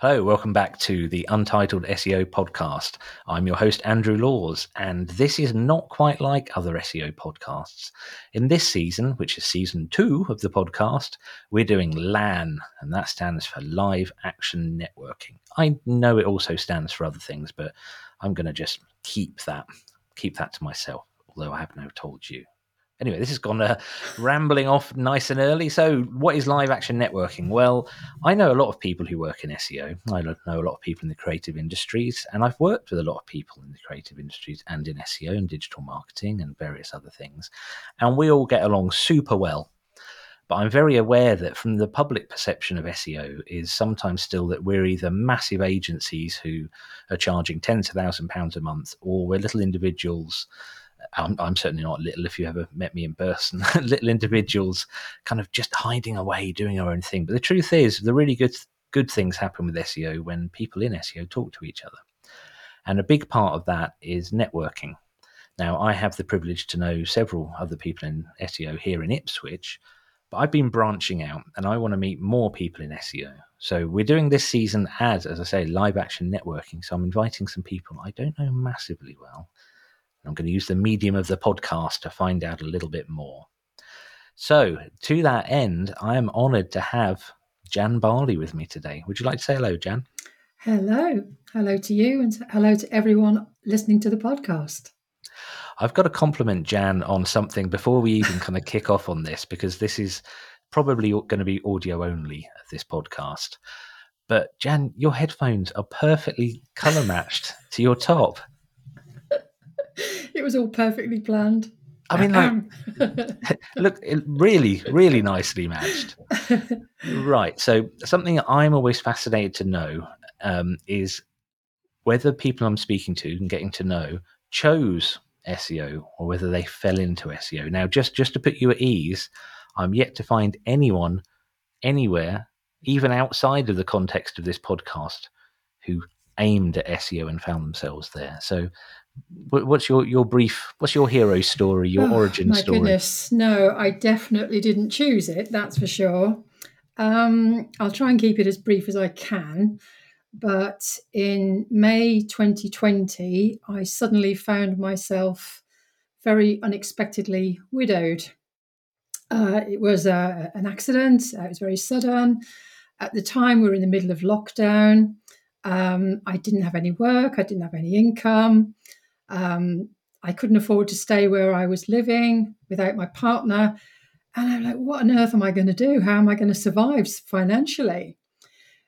Hello, welcome back to the Untitled SEO podcast. I'm your host, Andrew Laws, and this is not quite like other SEO podcasts. In this season, which is season two of the podcast, we're doing LAN, and that stands for Live Action Networking. I know it also stands for other things, but I'm going to just keep that, keep that to myself, although I have now told you. Anyway, this has gone uh, rambling off nice and early. So, what is live action networking? Well, I know a lot of people who work in SEO. I know a lot of people in the creative industries, and I've worked with a lot of people in the creative industries and in SEO and digital marketing and various other things. And we all get along super well. But I'm very aware that from the public perception of SEO is sometimes still that we're either massive agencies who are charging tens of thousands of pounds a month, or we're little individuals I'm, I'm, certainly not little if you ever met me in person, little individuals kind of just hiding away, doing our own thing. But the truth is, the really good good things happen with SEO when people in SEO talk to each other. And a big part of that is networking. Now, I have the privilege to know several other people in SEO here in Ipswich, but I've been branching out and I want to meet more people in SEO. So we're doing this season as, as I say, live action networking. So I'm inviting some people I don't know massively well I'm going to use the medium of the podcast to find out a little bit more. So, to that end, I am honoured to have Jan Barley with me today. Would you like to say hello, Jan? Hello. Hello to you and hello to everyone listening to the podcast. I've got to compliment Jan on something before we even kind of kick off on this, because this is probably going to be audio only of this podcast. But Jan, your headphones are perfectly color matched to your top it was all perfectly planned. I mean, like, look, really, really nicely matched. right. So, something I'm always fascinated to know um, is whether people I'm speaking to and getting to know chose SEO or whether they fell into SEO. Now, just just to put you at ease, I'm yet to find anyone anywhere, even outside of the context of this podcast, who aimed at SEO and found themselves there. So what's your your brief what's your hero story your oh, origin my story? goodness. No i definitely didn't choose it that's for sure. Um, i'll try and keep it as brief as i can but in may 2020 i suddenly found myself very unexpectedly widowed. Uh, it was uh, an accident uh, it was very sudden. At the time we were in the middle of lockdown. Um, i didn't have any work i didn't have any income um, I couldn't afford to stay where I was living without my partner. And I'm like, what on earth am I going to do? How am I going to survive financially?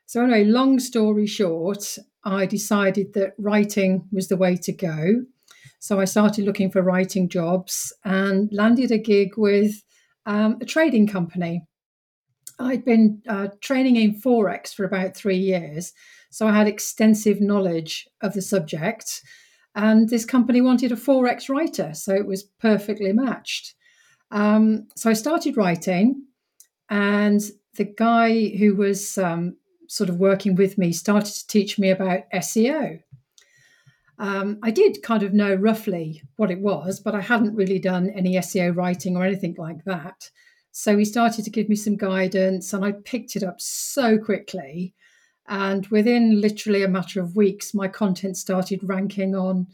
So, anyway, long story short, I decided that writing was the way to go. So, I started looking for writing jobs and landed a gig with um, a trading company. I'd been uh, training in Forex for about three years. So, I had extensive knowledge of the subject. And this company wanted a Forex writer, so it was perfectly matched. Um, so I started writing, and the guy who was um, sort of working with me started to teach me about SEO. Um, I did kind of know roughly what it was, but I hadn't really done any SEO writing or anything like that. So he started to give me some guidance, and I picked it up so quickly and within literally a matter of weeks, my content started ranking on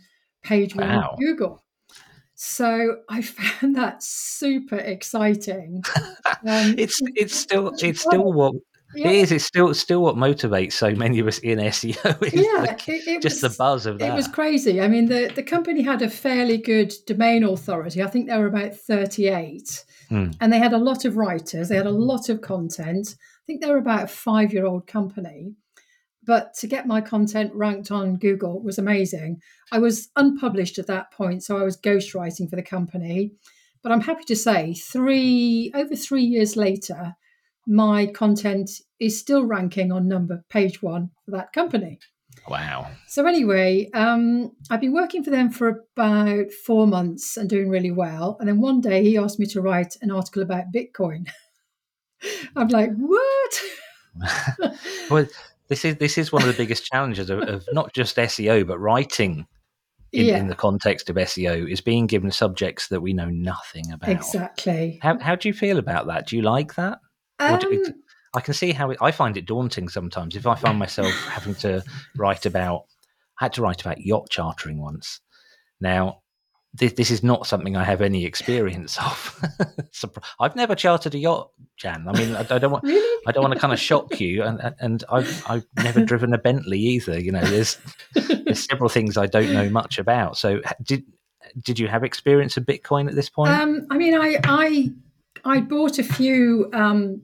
page one wow. of Google. So I found that super exciting. Um, it's it's still it's still what yeah. it is. It's still still what motivates so many of us in SEO. yeah, it, it just was, the buzz of that. It was crazy. I mean, the the company had a fairly good domain authority. I think there were about thirty eight, hmm. and they had a lot of writers. They had a lot of content. I think they were about a five year old company but to get my content ranked on Google was amazing. I was unpublished at that point, so I was ghostwriting for the company. But I'm happy to say, three over three years later, my content is still ranking on number page one for that company. Wow. So anyway, um, I've been working for them for about four months and doing really well. And then one day he asked me to write an article about Bitcoin. I'm like, what? well, this is this is one of the biggest challenges of, of not just SEO but writing in, yeah. in, the context of SEO is being given subjects that we know nothing about. Exactly. How how do you feel about that? Do you like that? Um, do, I can see how it, I find it daunting sometimes. If I find myself having to write about, I had to write about yacht chartering once. Now, this, this is not something I have any experience of. I've never chartered a yacht, Jan. I mean, I, I don't want, really? I don't want to kind of shock you, and and I've I've never driven a Bentley either. You know, there's there's several things I don't know much about. So, did did you have experience of Bitcoin at this point? Um, I mean, I I I bought a few um,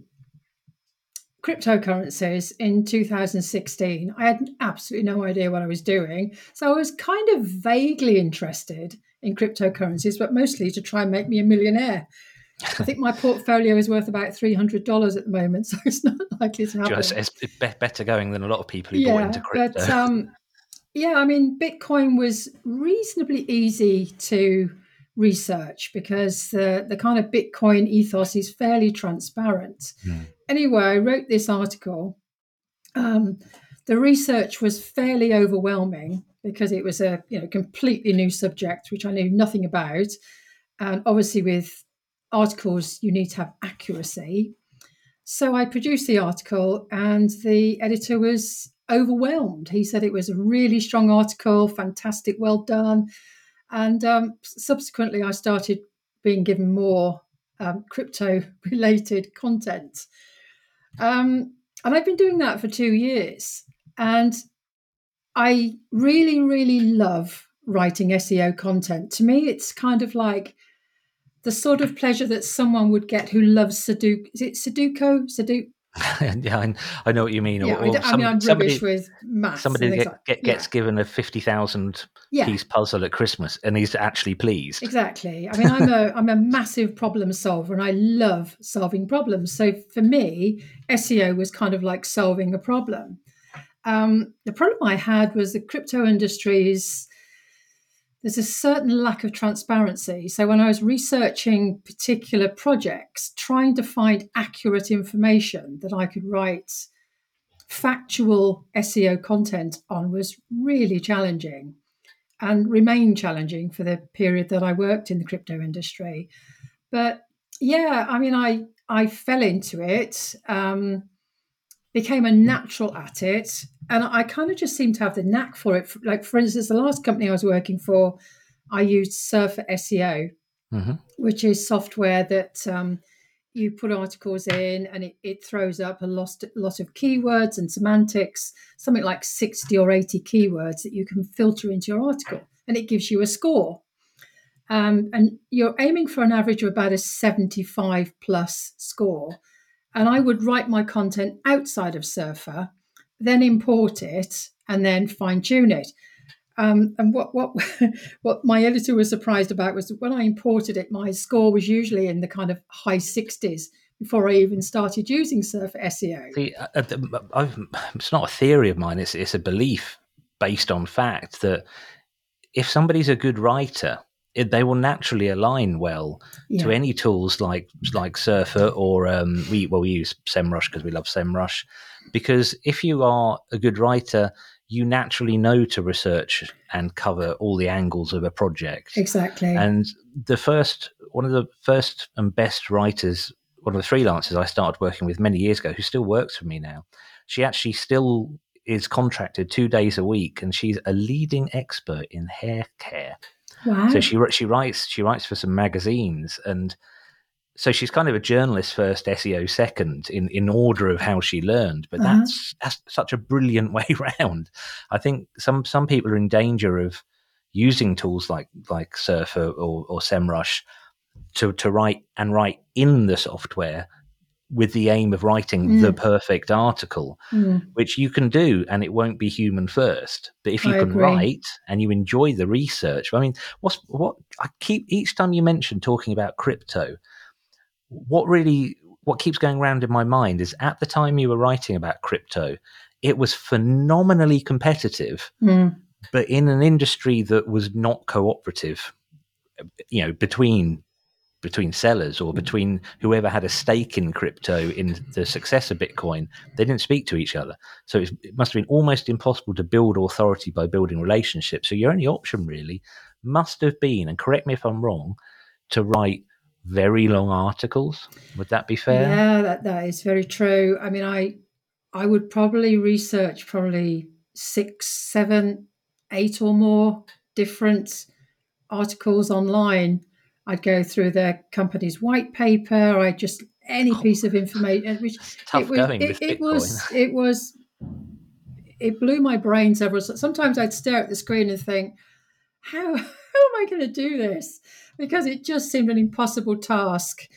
cryptocurrencies in 2016. I had absolutely no idea what I was doing, so I was kind of vaguely interested in cryptocurrencies, but mostly to try and make me a millionaire. I think my portfolio is worth about three hundred dollars at the moment, so it's not likely to happen. Just, it's better going than a lot of people who yeah, bought into crypto. But um, yeah, I mean, Bitcoin was reasonably easy to research because the the kind of Bitcoin ethos is fairly transparent. Mm. Anyway, I wrote this article. Um, the research was fairly overwhelming because it was a you know completely new subject which I knew nothing about, and obviously with articles you need to have accuracy. So I produced the article, and the editor was overwhelmed. He said it was a really strong article, fantastic, well done. And um, subsequently, I started being given more um, crypto related content. Um, and I've been doing that for two years. And I really, really love writing SEO content. To me, it's kind of like the sort of pleasure that someone would get who loves Sudoku. Is it Sudoku? Sudoku? yeah, I, I, know what you mean. Yeah, or, or I, mean, I'm somebody, rubbish with maths. Somebody get, like, get, gets yeah. given a fifty thousand yeah. piece puzzle at Christmas, and he's actually pleased. Exactly. I mean, I'm a I'm a massive problem solver, and I love solving problems. So for me, SEO was kind of like solving a problem. Um, the problem I had was the crypto industry's there's a certain lack of transparency. So when I was researching particular projects, trying to find accurate information that I could write factual SEO content on was really challenging and remained challenging for the period that I worked in the crypto industry. But yeah, I mean, I I fell into it. Um, became a natural at it. And I kind of just seem to have the knack for it. Like, for instance, the last company I was working for, I used Surfer SEO, mm-hmm. which is software that um, you put articles in and it, it throws up a lot, lot of keywords and semantics, something like 60 or 80 keywords that you can filter into your article. And it gives you a score. Um, and you're aiming for an average of about a 75 plus score and I would write my content outside of Surfer, then import it, and then fine tune it. Um, and what what what my editor was surprised about was that when I imported it, my score was usually in the kind of high sixties before I even started using Surfer SEO. See, uh, uh, it's not a theory of mine; it's it's a belief based on fact that if somebody's a good writer, it, they will naturally align well yeah. to any tools like like Surfer or um, we well we use SEMrush because we love SEMrush because if you are a good writer, you naturally know to research and cover all the angles of a project. Exactly. And the first one of the first and best writers, one of the freelancers I started working with many years ago, who still works for me now, she actually still is contracted two days a week, and she's a leading expert in hair care. Wow. So she she writes she writes for some magazines and so she's kind of a journalist first, SEO second in, in order of how she learned. But uh-huh. that's that's such a brilliant way round. I think some some people are in danger of using tools like like Surfer or, or SEMrush to to write and write in the software with the aim of writing mm. the perfect article, mm. which you can do and it won't be human first. But if you I can agree. write and you enjoy the research, I mean, what's what I keep each time you mention talking about crypto, what really what keeps going around in my mind is at the time you were writing about crypto, it was phenomenally competitive, mm. but in an industry that was not cooperative, you know, between between sellers or mm. between whoever had a stake in crypto in the success of Bitcoin, they didn't speak to each other. So it must have been almost impossible to build authority by building relationships. So your only option really must have been, and correct me if I'm wrong, to write very long articles. Would that be fair? Yeah, that, that is very true. I mean, I I would probably research probably six, seven, eight or more different articles online. I'd go through their company's white paper. I just any oh, piece of information. Which tough it was, going it, it was it was it blew my brain several. Sometimes I'd stare at the screen and think, how how am I going to do this? Because it just seemed an impossible task.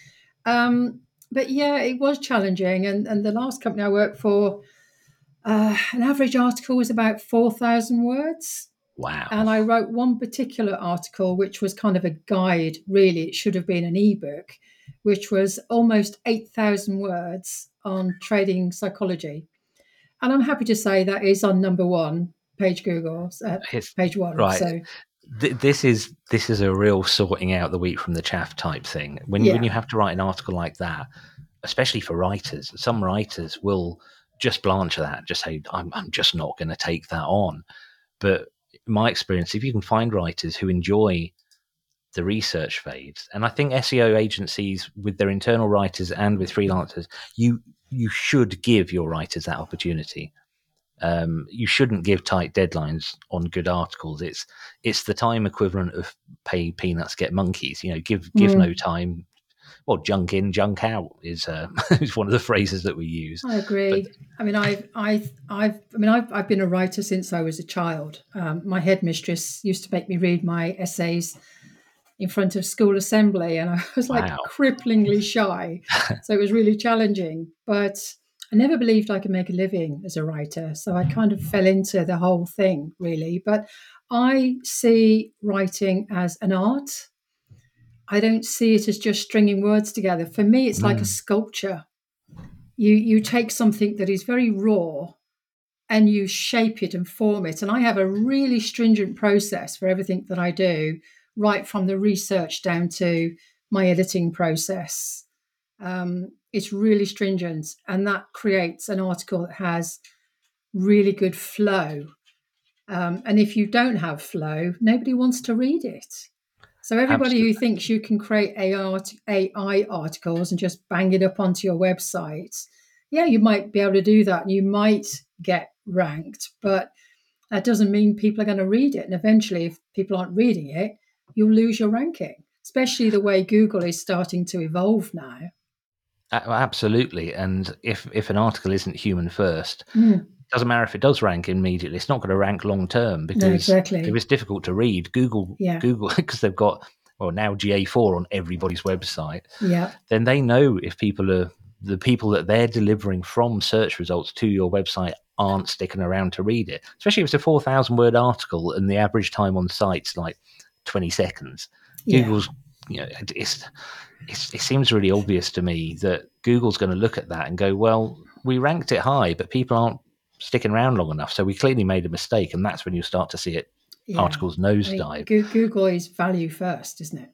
Um, but yeah, it was challenging. And and the last company I worked for, uh, an average article was about four thousand words. Wow. And I wrote one particular article, which was kind of a guide, really. It should have been an ebook, which was almost 8,000 words on trading psychology. And I'm happy to say that is on number one page Google, uh, page one. Right. So this is this is a real sorting out the wheat from the chaff type thing. When yeah. when you have to write an article like that, especially for writers, some writers will just blanch that, just say, "I'm I'm just not going to take that on." But my experience, if you can find writers who enjoy the research phase, and I think SEO agencies with their internal writers and with freelancers, you you should give your writers that opportunity. Um, you shouldn't give tight deadlines on good articles. It's it's the time equivalent of pay peanuts get monkeys. You know, give give mm. no time. Well, junk in, junk out is uh, is one of the phrases that we use. I agree. But, I mean, I've I've I've I mean, I've I've been a writer since I was a child. Um, my headmistress used to make me read my essays in front of school assembly, and I was like wow. cripplingly shy. so it was really challenging, but I never believed I could make a living as a writer. So I kind of fell into the whole thing, really. But I see writing as an art. I don't see it as just stringing words together. For me, it's mm. like a mm. sculpture. You you take something that is very raw and you shape it and form it. And I have a really stringent process for everything that I do, right from the research down to my editing process. Um, it's really stringent, and that creates an article that has really good flow. Um, and if you don't have flow, nobody wants to read it. So everybody Absolutely. who thinks you can create AI articles and just bang it up onto your website, yeah, you might be able to do that, and you might get ranked, but that doesn't mean people are going to read it. And eventually, if people aren't reading it, you'll lose your ranking. Especially the way Google is starting to evolve now. Absolutely, and if if an article isn't human first, mm. Doesn't matter if it does rank immediately. It's not going to rank long term because no, exactly. if it's difficult to read, Google yeah. Google because they've got well now GA4 on everybody's website. Yeah, then they know if people are the people that they're delivering from search results to your website aren't sticking around to read it. Especially if it's a four thousand word article and the average time on site's like twenty seconds. Yeah. Google's you know it's it seems really obvious to me that Google's going to look at that and go, well, we ranked it high, but people aren't sticking around long enough. So we clearly made a mistake. And that's when you start to see it yeah. articles nosedive. I mean, Google is value first, isn't it?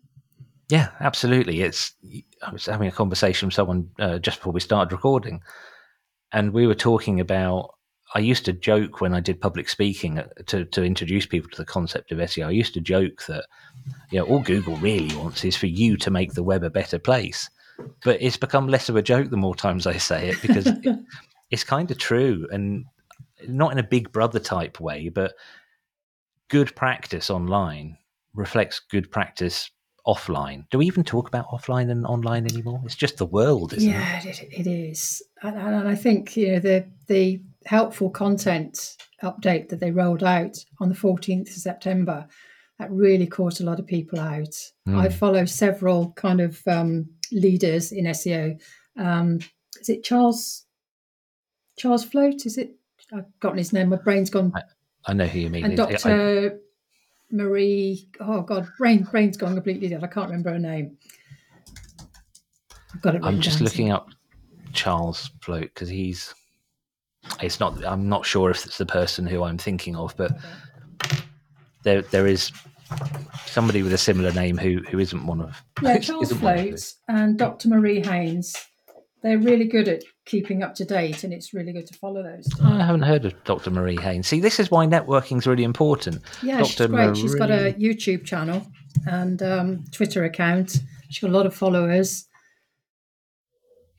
Yeah, absolutely. It's. I was having a conversation with someone uh, just before we started recording, and we were talking about. I used to joke when I did public speaking uh, to to introduce people to the concept of SEO. I used to joke that you know, all Google really wants is for you to make the web a better place. But it's become less of a joke the more times I say it because it, it's kind of true and not in a big brother type way, but good practice online reflects good practice offline. Do we even talk about offline and online anymore? It's just the world, isn't yeah, it? Yeah, it is. And, and I think you know the the helpful content update that they rolled out on the 14th of September that really caught a lot of people out. Mm. I follow several kind of um, leaders in SEO. Um, is it Charles Charles Floate? Is it? I've forgotten his name. My brain's gone. I, I know who you mean. And Doctor Marie. Oh God, brain brain's gone completely dead. I can't remember her name. I've got it. I'm just looking up Charles Floate because he's. It's not. I'm not sure if it's the person who I'm thinking of, but okay. there there is somebody with a similar name who who isn't one of yeah Charles Floates and Dr. Marie Haynes. They're really good at keeping up to date, and it's really good to follow those. I haven't heard of Dr. Marie Haynes. See, this is why networking is really important. Yeah, Dr. she's great. Marie... She's got a YouTube channel and um, Twitter account, She's got a lot of followers.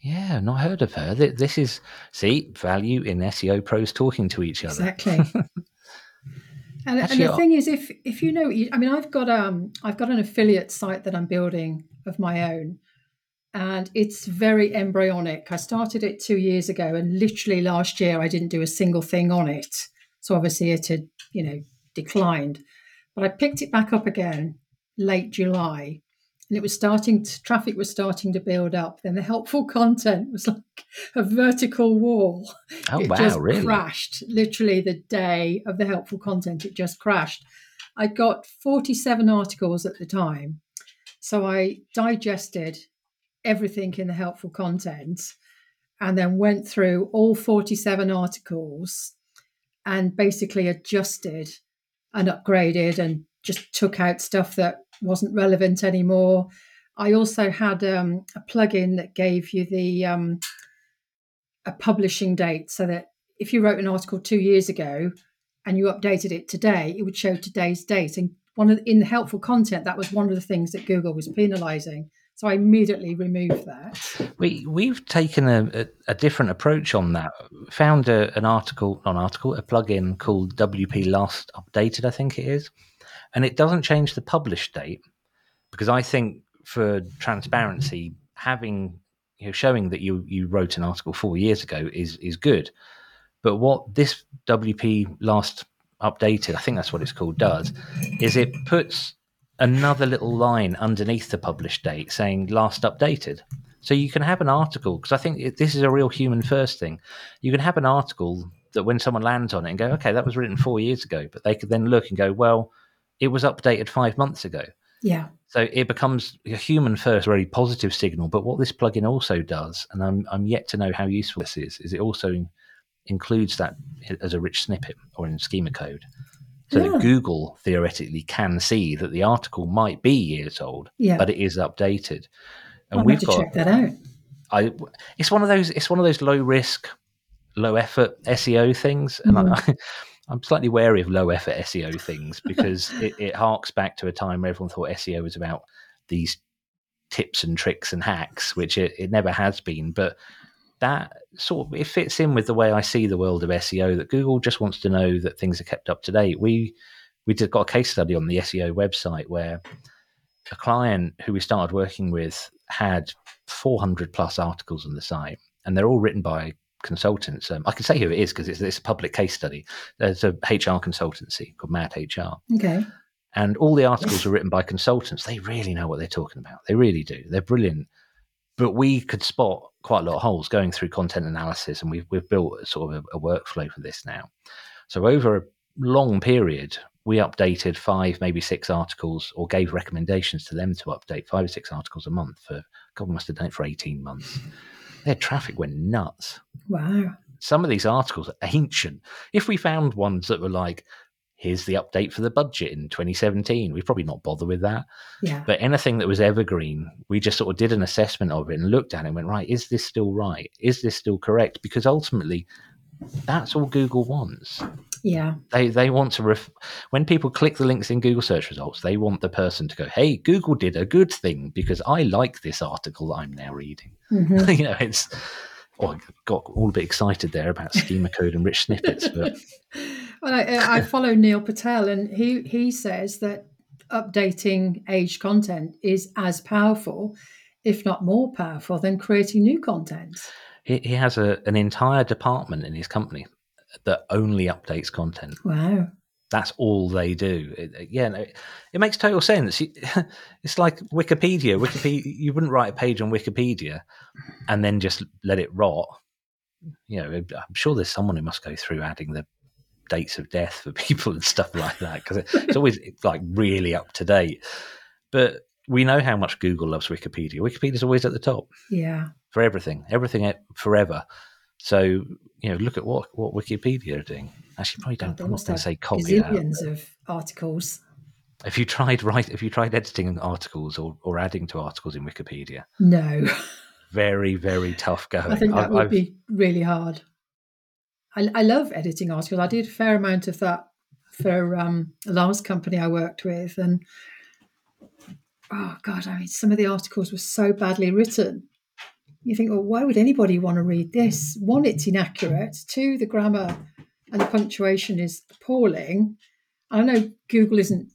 Yeah, not heard of her. This is see value in SEO pros talking to each other. Exactly. and, Actually, and, the thing is, if if you know, I mean, I've got um, I've got an affiliate site that I'm building of my own, and it's very embryonic. I started it two years ago, and literally last year I didn't do a single thing on it. So obviously it had, you know, declined. But I picked it back up again late July and it was starting to, traffic was starting to build up then the helpful content was like a vertical wall oh it wow just really crashed literally the day of the helpful content it just crashed i got 47 articles at the time so i digested everything in the helpful content and then went through all 47 articles and basically adjusted and upgraded and just took out stuff that wasn't relevant anymore. I also had um, a plugin that gave you the um, a publishing date, so that if you wrote an article two years ago and you updated it today, it would show today's date. And one of the, in the helpful content, that was one of the things that Google was penalising. So I immediately removed that. We we've taken a, a, a different approach on that. Found a, an article, not an article, a plugin called WP Last Updated, I think it is and it doesn't change the published date because I think for transparency, having you know showing that you you wrote an article four years ago is is good. But what this WP last updated, I think that's what it's called, does is it puts another little line underneath the published date saying last updated. So you can have an article because I think this is a real human first thing. You can have an article that when someone lands on it and go, okay, that was written four years ago, but they could then look and go, well, it was updated five months ago. Yeah. So it becomes a human first, very positive signal. But what this plugin also does, and I'm I'm yet to know how useful this is, is it also includes that as a rich snippet or in schema code. So yeah. that Google theoretically can see that the article might be years old, yeah. but it is updated. And I'll we've got check that out. I it's one of those it's one of those low risk, low effort SEO things, and mm. I, I'm slightly wary of low effort SEO things because it, it harks back to a time where everyone thought SEO was about these tips and tricks and hacks, which it, it never has been. But that sort of it fits in with the way I see the world of SEO. That Google just wants to know that things are kept up to date. We we did got a case study on the SEO website where a client who we started working with had 400 plus articles on the site, and they're all written by consultants. Um, I can say who it is because it's, it's a public case study. There's a HR consultancy called Mad HR. Okay. And all the articles are written by consultants. They really know what they're talking about. They really do. They're brilliant. But we could spot quite a lot of holes going through content analysis, and we've we've built sort of a, a workflow for this now. So over a long period, we updated five, maybe six articles, or gave recommendations to them to update five or six articles a month for. God, we must have done it for eighteen months their traffic went nuts. Wow. Some of these articles are ancient. If we found ones that were like, here's the update for the budget in 2017, we'd probably not bother with that. Yeah. But anything that was evergreen, we just sort of did an assessment of it and looked at it and went, right, is this still right? Is this still correct? Because ultimately, that's all Google wants. Yeah. They they want to ref- when people click the links in Google search results, they want the person to go, "Hey, Google did a good thing because I like this article I'm now reading." Mm-hmm. you know, it's oh, I got all a bit excited there about schema code and rich snippets, but well, I, I follow Neil Patel, and he he says that updating aged content is as powerful, if not more powerful, than creating new content. He, he has a, an entire department in his company that only updates content. Wow. That's all they do. It, yeah, no, it, it, makes total sense. It's like Wikipedia. Wikipedia. You wouldn't write a page on Wikipedia and then just let it rot. You know, I'm sure there's someone who must go through adding the dates of death for people and stuff like that because it's always like really up to date. But we know how much Google loves Wikipedia. Wikipedia's always at the top. Yeah. For everything, everything forever. So you know, look at what what Wikipedia are doing. Actually, probably don't. I'm not going to say copy Zillions of articles. If you tried write, if you tried editing articles or, or adding to articles in Wikipedia, no, very very tough going. I think that I've, would I've, be really hard. I, I love editing articles. I did a fair amount of that for um, the last company I worked with, and oh God, I mean, some of the articles were so badly written. You think, well, why would anybody want to read this? Mm. One, it's inaccurate. Two, the grammar and the punctuation is appalling. I know Google isn't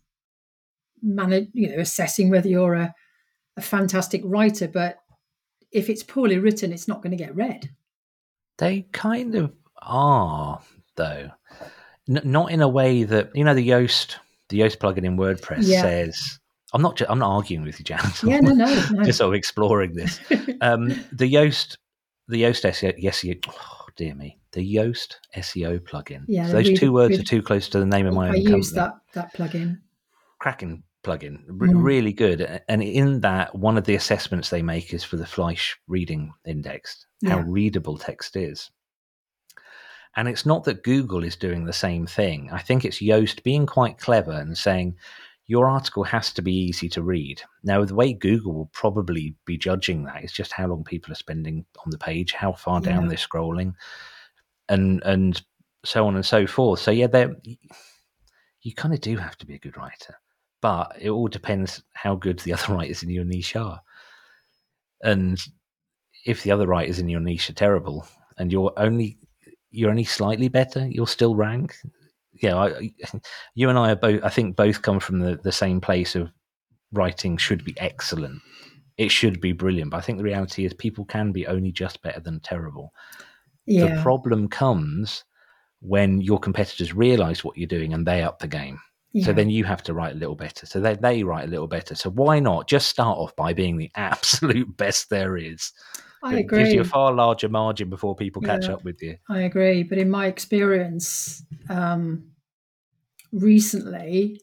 manage, you know, assessing whether you're a, a fantastic writer, but if it's poorly written, it's not going to get read. They kind of are, though. N- not in a way that you know the Yoast the Yoast plugin in WordPress yeah. says. I'm not. I'm not arguing with you, Jan. Yeah, no, no, no. Just sort of exploring this. um, the Yoast, the Yoast SEO. Yes, oh, dear me, the Yoast SEO plugin. Yeah, so those really, two words really, are too close to the name of my I own use that that plugin. Cracking plugin, R- mm. really good. And in that, one of the assessments they make is for the Flesch reading index, how yeah. readable text is. And it's not that Google is doing the same thing. I think it's Yoast being quite clever and saying, your article has to be easy to read. Now, the way Google will probably be judging that is just how long people are spending on the page, how far yeah. down they're scrolling, and and so on and so forth. So yeah, they you kind of do have to be a good writer, but it all depends how good the other writers in your niche are. And if the other writers in your niche are terrible, and you're only you're only slightly better, you'll still rank. Yeah, I, you and I are both. I think both come from the the same place of writing should be excellent. It should be brilliant, but I think the reality is people can be only just better than terrible. Yeah. The problem comes when your competitors realize what you're doing and they up the game. Yeah. So then you have to write a little better. So they, they write a little better. So why not just start off by being the absolute best there is? I agree. It gives you a far larger margin before people catch yeah, up with you. I agree. But in my experience, um, recently,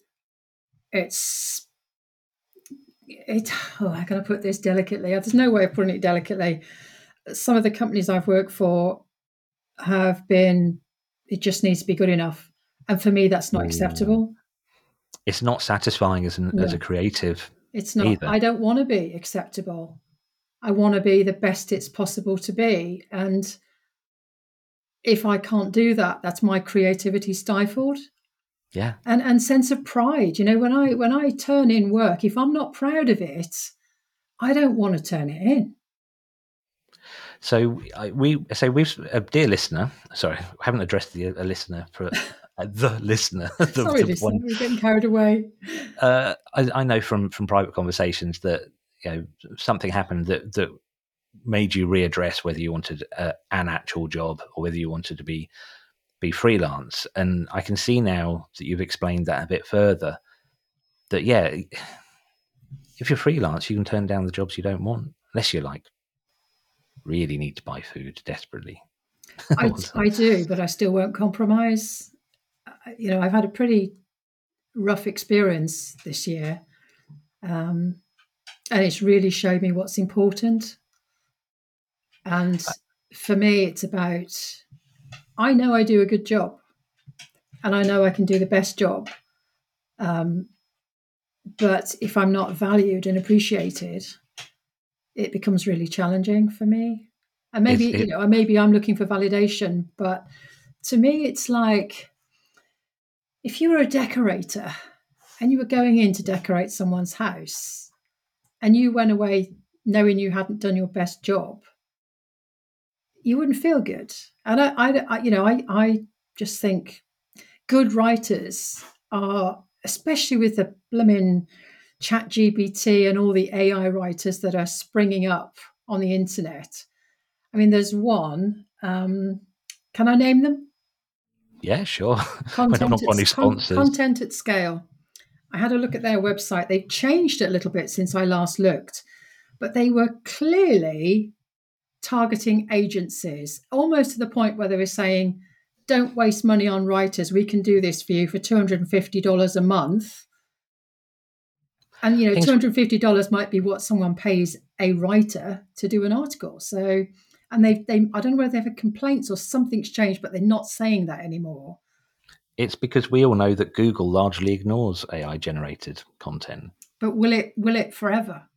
it's it. Oh, I'm going to put this delicately. There's no way of putting it delicately. Some of the companies I've worked for have been. It just needs to be good enough, and for me, that's not acceptable. It's not satisfying as an, no. as a creative. It's not. Either. I don't want to be acceptable. I want to be the best it's possible to be. And if I can't do that, that's my creativity stifled. Yeah. And and sense of pride. You know, when I when I turn in work, if I'm not proud of it, I don't want to turn it in. So we so we've a dear listener. Sorry, I haven't addressed the a listener for uh, the listener. the, sorry, the listener, one. we're getting carried away. Uh, I, I, know from from private conversations that you know something happened that that made you readdress whether you wanted a, an actual job or whether you wanted to be be freelance. And I can see now that you've explained that a bit further. That yeah, if you're freelance, you can turn down the jobs you don't want unless you like really need to buy food desperately. I, I do, but I still won't compromise. You know, I've had a pretty rough experience this year. Um, and it's really showed me what's important. And for me, it's about I know I do a good job, and I know I can do the best job. Um, but if I'm not valued and appreciated, it becomes really challenging for me. And maybe it, you know, maybe I'm looking for validation, but to me, it's like if you were a decorator and you were going in to decorate someone's house and you went away knowing you hadn't done your best job, you wouldn't feel good. And I, I, I you know, I, I just think good writers are, especially with the blooming ChatGPT and all the AI writers that are springing up on the internet. I mean, there's one. Um, can I name them? Yeah, sure. Content, at, con- content at scale. I had a look at their website. They've changed it a little bit since I last looked, but they were clearly targeting agencies, almost to the point where they were saying, don't waste money on writers. We can do this for you for $250 a month. And, you know, $250 might be what someone pays a writer to do an article. So, and they, they, I don't know whether they've complaints or something's changed, but they're not saying that anymore. It's because we all know that Google largely ignores AI generated content. But will it will it forever?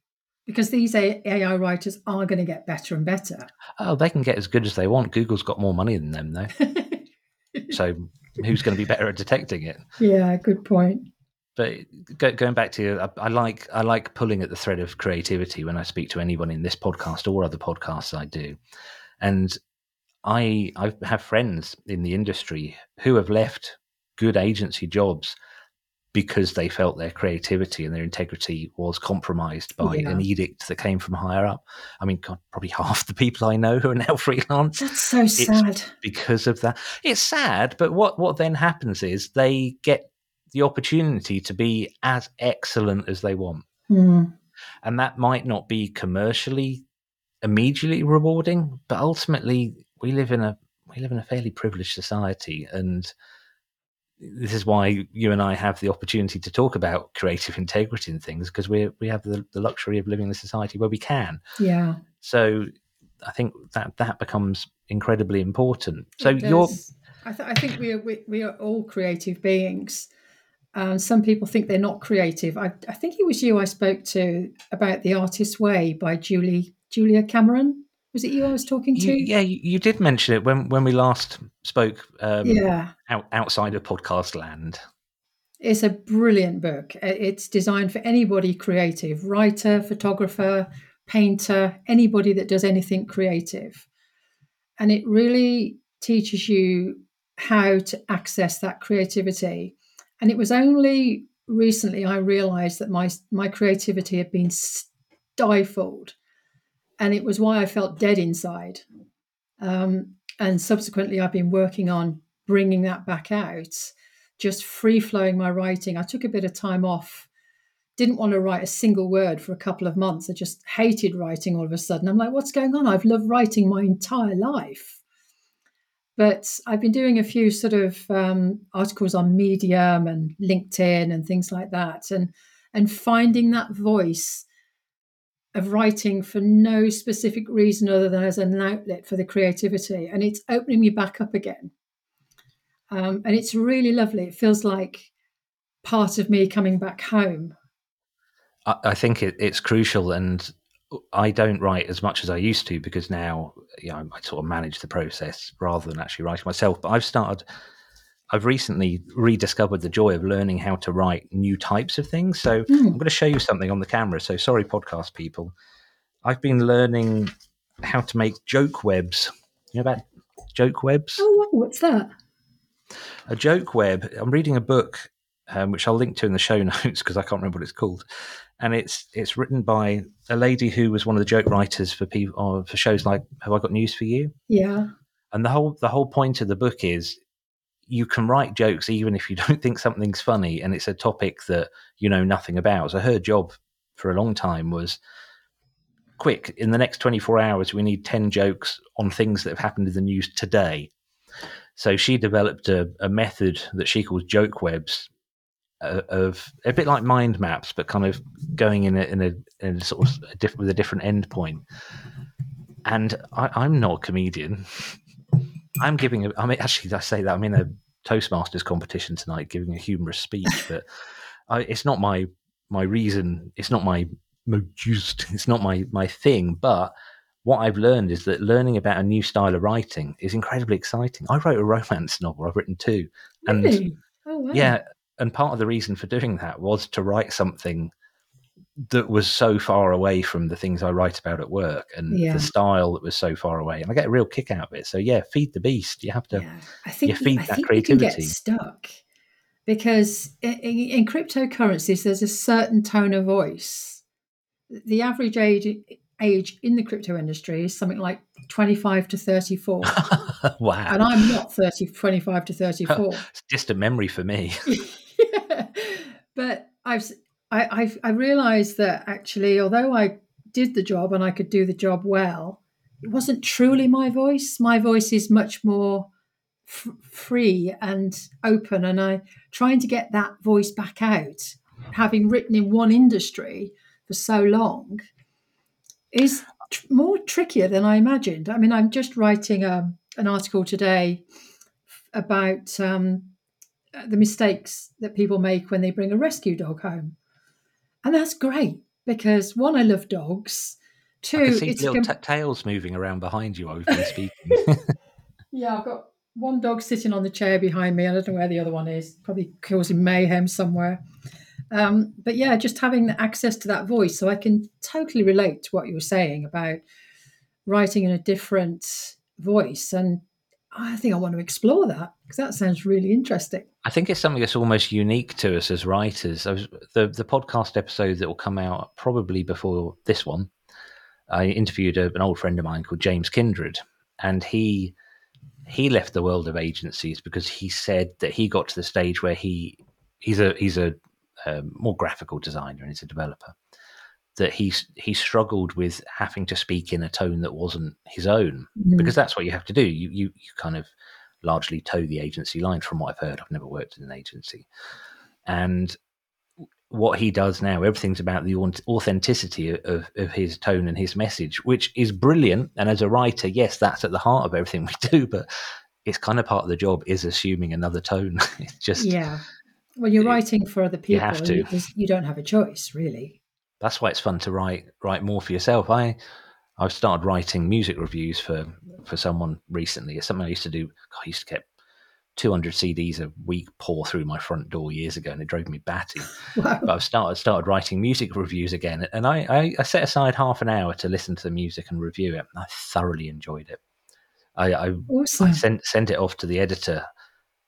Because these AI writers are going to get better and better. Oh, they can get as good as they want. Google's got more money than them, though. so who's going to be better at detecting it? Yeah, good point. but go, going back to I, I, like I like pulling at the thread of creativity when I speak to anyone in this podcast or other podcasts I do, and I I have friends in the industry who have left good agency jobs because they felt their creativity and their integrity was compromised by yeah. an edict that came from higher up. I mean, God, probably half the people I know who are now freelance. That's so sad. Because of that. It's sad, but what, what then happens is they get the opportunity to be as excellent as they want. Mm. And that might not be commercially immediately rewarding, but ultimately we live in a we live in a fairly privileged society and this is why you and I have the opportunity to talk about creative integrity and things because we we have the, the luxury of living in a society where we can. Yeah. So I think that that becomes incredibly important. So you're. I, th- I, think we are we, we, are all creative beings. Um, some people think they're not creative. I, I think it was you I spoke to about the Artist's Way by Julie Julia Cameron. Was it you I was talking to? You, yeah, you, you, did mention it when when we last spoke. Um, yeah, out, outside of podcast land. It's a brilliant book. It's designed for anybody creative, writer, photographer, painter, anybody that does anything creative, and it really teaches you how to access that creativity. And it was only recently I realized that my my creativity had been stifled and it was why I felt dead inside. Um, and subsequently, I've been working on bringing that back out, just free flowing my writing. I took a bit of time off, didn't want to write a single word for a couple of months. I just hated writing all of a sudden. I'm like, what's going on? I've loved writing my entire life. But I've been doing a few sort of um, articles on Medium and LinkedIn and things like that, and and finding that voice of writing for no specific reason other than as an outlet for the creativity. And it's opening me back up again. Um, and it's really lovely. It feels like part of me coming back home. I, I think it, it's crucial. And I don't write as much as I used to because now you know, I sort of manage the process rather than actually writing myself. But I've started I've recently rediscovered the joy of learning how to write new types of things. So mm. I'm going to show you something on the camera. So sorry, podcast people. I've been learning how to make joke webs. You know about joke webs? Oh, wow. what's that? A joke web. I'm reading a book, um, which I'll link to in the show notes because I can't remember what it's called. And it's it's written by a lady who was one of the joke writers for people uh, for shows like Have I Got News for You? Yeah. And the whole the whole point of the book is you can write jokes even if you don't think something's funny and it's a topic that you know nothing about. So her job for a long time was quick in the next 24 hours we need 10 jokes on things that have happened in the news today. So she developed a, a method that she calls joke webs uh, of a bit like mind maps, but kind of going in a, in a, in a sort of a diff- with a different end point. And I, I'm not a comedian. I'm giving a, I mean, actually, I say that I'm in a Toastmasters competition tonight, giving a humorous speech, but I, it's not my my reason. It's not my just. It's not my my thing. But what I've learned is that learning about a new style of writing is incredibly exciting. I wrote a romance novel. I've written two, and really? oh, wow. yeah, and part of the reason for doing that was to write something that was so far away from the things I write about at work and yeah. the style that was so far away. And I get a real kick out of it. So yeah, feed the beast. You have to yeah. I think you feed I that think creativity. You can get stuck because in, in, cryptocurrencies there's a certain tone of voice. The average age age in the crypto industry is something like 25 to 34. wow. And I'm not 30 25 to 34. it's just a memory for me. yeah. But I've I, I, I realized that actually, although I did the job and I could do the job well, it wasn't truly my voice. My voice is much more f- free and open, and I trying to get that voice back out, having written in one industry for so long, is tr- more trickier than I imagined. I mean, I'm just writing a, um, an article today about um, the mistakes that people make when they bring a rescue dog home and that's great because one, I love dogs. Two, I see it's little t- tails moving around behind you. I've been speaking. yeah, I've got one dog sitting on the chair behind me. I don't know where the other one is. Probably causing mayhem somewhere. Um, but yeah, just having access to that voice, so I can totally relate to what you were saying about writing in a different voice, and I think I want to explore that because that sounds really interesting. I think it's something that's almost unique to us as writers. Was, the the podcast episode that will come out probably before this one. I interviewed a, an old friend of mine called James Kindred, and he he left the world of agencies because he said that he got to the stage where he he's a he's a, a um, more graphical designer and he's a developer that he he struggled with having to speak in a tone that wasn't his own mm. because that's what you have to do you, you you kind of largely toe the agency line from what I've heard I've never worked in an agency and what he does now, everything's about the authenticity of, of his tone and his message, which is brilliant. And as a writer, yes, that's at the heart of everything we do, but it's kind of part of the job is assuming another tone. it's just yeah. When you're it, writing for other people, you, have to. You, you don't have a choice, really. That's why it's fun to write write more for yourself. I I've started writing music reviews for for someone recently. It's something I used to do. God, I used to get 200 CDs a week pour through my front door years ago, and it drove me batty. Wow. But I've started started writing music reviews again, and I, I, I, set aside half an hour to listen to the music and review it. I thoroughly enjoyed it. I I, awesome. I sent sent it off to the editor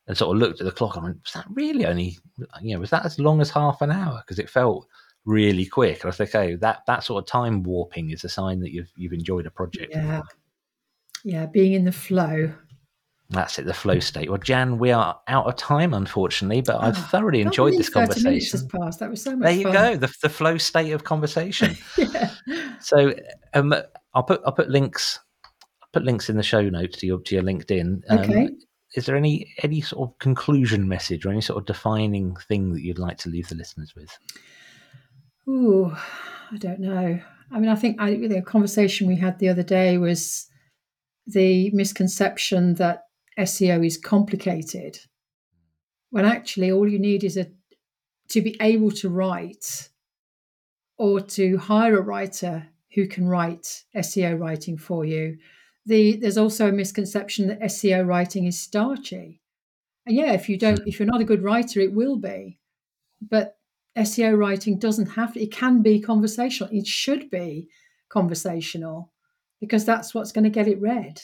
and sort of looked at the clock. I went, was that really only you know was that as long as half an hour? Because it felt really quick. And I think, okay, that that sort of time warping is a sign that you've you've enjoyed a project. Yeah, yeah, being in the flow that's it, the flow state. Well, Jan, we are out of time, unfortunately, but I've oh, thoroughly enjoyed this conversation. Passed. That was so much. There you fun. go, the, the flow state of conversation. yeah. So, um, I'll put I'll put links I'll put links in the show notes to your to your LinkedIn. Um, okay. Is there any any sort of conclusion message or any sort of defining thing that you'd like to leave the listeners with? Ooh, I don't know. I mean, I think I, the conversation we had the other day was the misconception that SEO is complicated when actually all you need is a to be able to write or to hire a writer who can write SEO writing for you. The, there's also a misconception that SEO writing is starchy. And yeah, if you don't, if you're not a good writer, it will be. But SEO writing doesn't have to, it can be conversational. It should be conversational because that's what's going to get it read.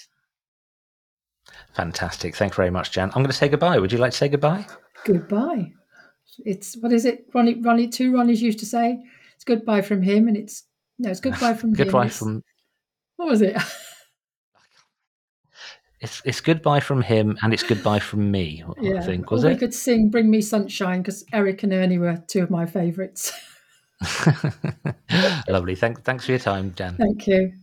Fantastic. Thanks very much, Jan. I'm going to say goodbye. Would you like to say goodbye? Goodbye. It's what is it? Ronnie, Ronnie, two Ronnies used to say. It's goodbye from him, and it's no, it's goodbye from goodbye him. from. What was it? it's it's goodbye from him, and it's goodbye from me. Yeah. I think was or it? We could sing "Bring Me Sunshine" because Eric and Ernie were two of my favourites. Lovely. Thanks. Thanks for your time, Jan. Thank you.